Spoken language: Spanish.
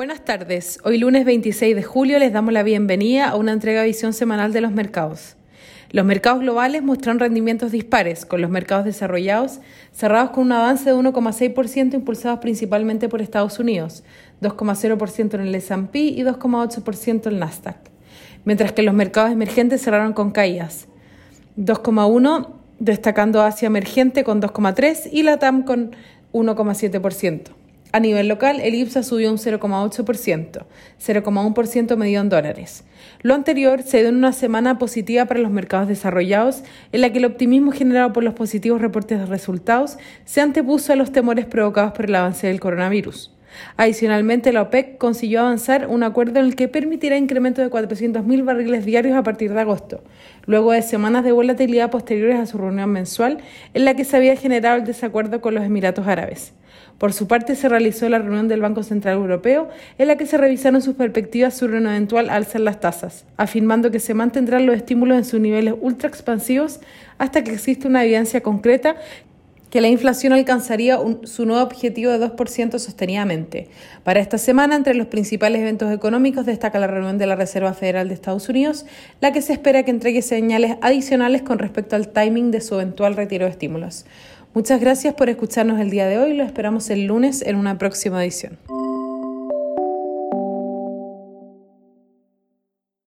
Buenas tardes. Hoy lunes 26 de julio les damos la bienvenida a una entrega de visión semanal de los mercados. Los mercados globales muestran rendimientos dispares, con los mercados desarrollados cerrados con un avance de 1,6% impulsados principalmente por Estados Unidos, 2,0% en el S&P y 2,8% en el Nasdaq, mientras que los mercados emergentes cerraron con caídas, 2,1% destacando Asia emergente con 2,3% y la TAM con 1,7%. A nivel local, el IPSA subió un 0,8%, 0,1% medido en dólares. Lo anterior se dio en una semana positiva para los mercados desarrollados, en la que el optimismo generado por los positivos reportes de resultados se antepuso a los temores provocados por el avance del coronavirus. Adicionalmente, la OPEC consiguió avanzar un acuerdo en el que permitirá incremento de 400.000 barriles diarios a partir de agosto, luego de semanas de volatilidad posteriores a su reunión mensual, en la que se había generado el desacuerdo con los Emiratos Árabes. Por su parte, se realizó la reunión del Banco Central Europeo, en la que se revisaron sus perspectivas sobre un eventual alza en las tasas, afirmando que se mantendrán los estímulos en sus niveles ultra expansivos hasta que exista una evidencia concreta que la inflación alcanzaría su nuevo objetivo de 2% sostenidamente. Para esta semana, entre los principales eventos económicos destaca la reunión de la Reserva Federal de Estados Unidos, la que se espera que entregue señales adicionales con respecto al timing de su eventual retiro de estímulos. Muchas gracias por escucharnos el día de hoy. Lo esperamos el lunes en una próxima edición.